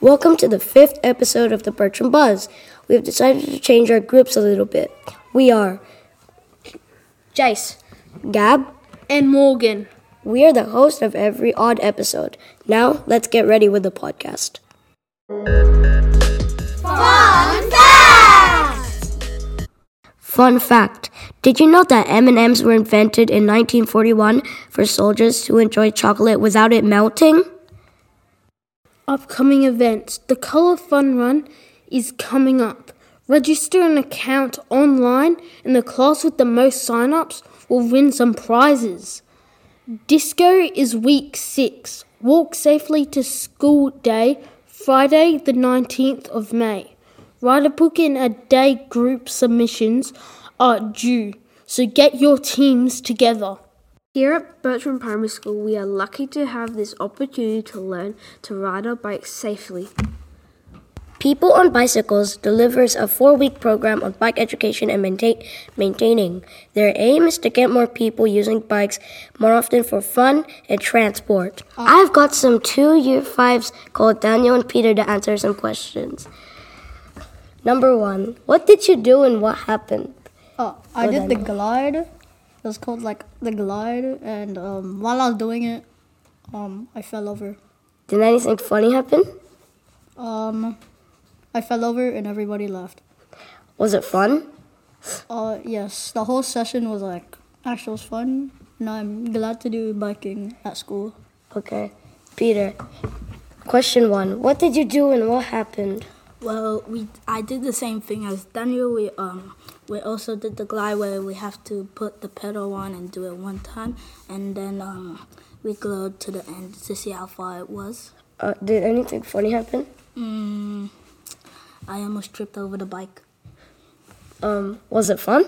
Welcome to the fifth episode of the Bertram Buzz. We have decided to change our groups a little bit. We are Jayce Gabe. and Morgan. We are the host of every odd episode. Now, let's get ready with the podcast. Fun fact. Fun fact. Did you know that M&Ms were invented in 1941 for soldiers to enjoy chocolate without it melting? Upcoming events. The Color Fun Run is coming up. Register an account online, and the class with the most sign-ups will win some prizes. Disco is week six. Walk safely to school day, Friday, the 19th of May. Write a book in a day group submissions are due, so get your teams together. Here at Bertram Primary School, we are lucky to have this opportunity to learn to ride our bikes safely. People on Bicycles delivers a four week program on bike education and maintain, maintaining. Their aim is to get more people using bikes more often for fun and transport. I've got some two year fives called Daniel and Peter to answer some questions. Number one, what did you do and what happened? Oh, I Go did the Daniel. Glide. It was called like the glide, and um, while I was doing it, um, I fell over. Did anything funny happen? Um, I fell over and everybody laughed. Was it fun? Uh, yes, the whole session was like actually was fun, and I'm glad to do biking at school. Okay. Peter, question one, what did you do and what happened? Well, we I did the same thing as Daniel. We um we also did the glide where we have to put the pedal on and do it one time, and then um we glowed to the end to see how far it was. Uh, did anything funny happen? Mm, I almost tripped over the bike. Um, was it fun?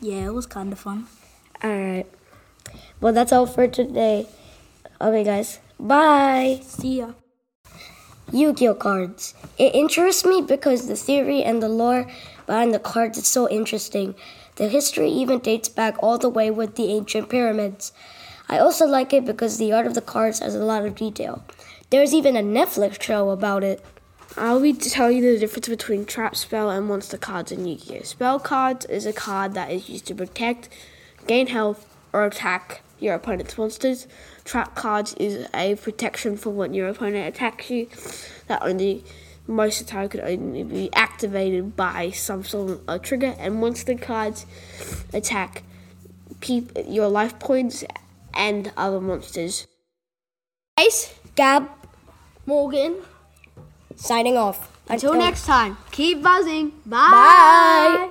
Yeah, it was kind of fun. Alright. Well, that's all for today. Okay, guys. Bye. See ya. Yu Gi Oh cards. It interests me because the theory and the lore behind the cards is so interesting. The history even dates back all the way with the ancient pyramids. I also like it because the art of the cards has a lot of detail. There's even a Netflix show about it. I'll be telling you the difference between trap spell and monster cards in Yu-Gi-Oh. Spell cards is a card that is used to protect, gain health, or attack your opponent's monsters. Trap cards is a protection for when your opponent attacks you. That only most of the time could only be activated by some sort of trigger. And once the cards attack peop- your life points and other monsters. Ace, Gabe, Morgan. signing off. Until next time, keep buzzing. Bye.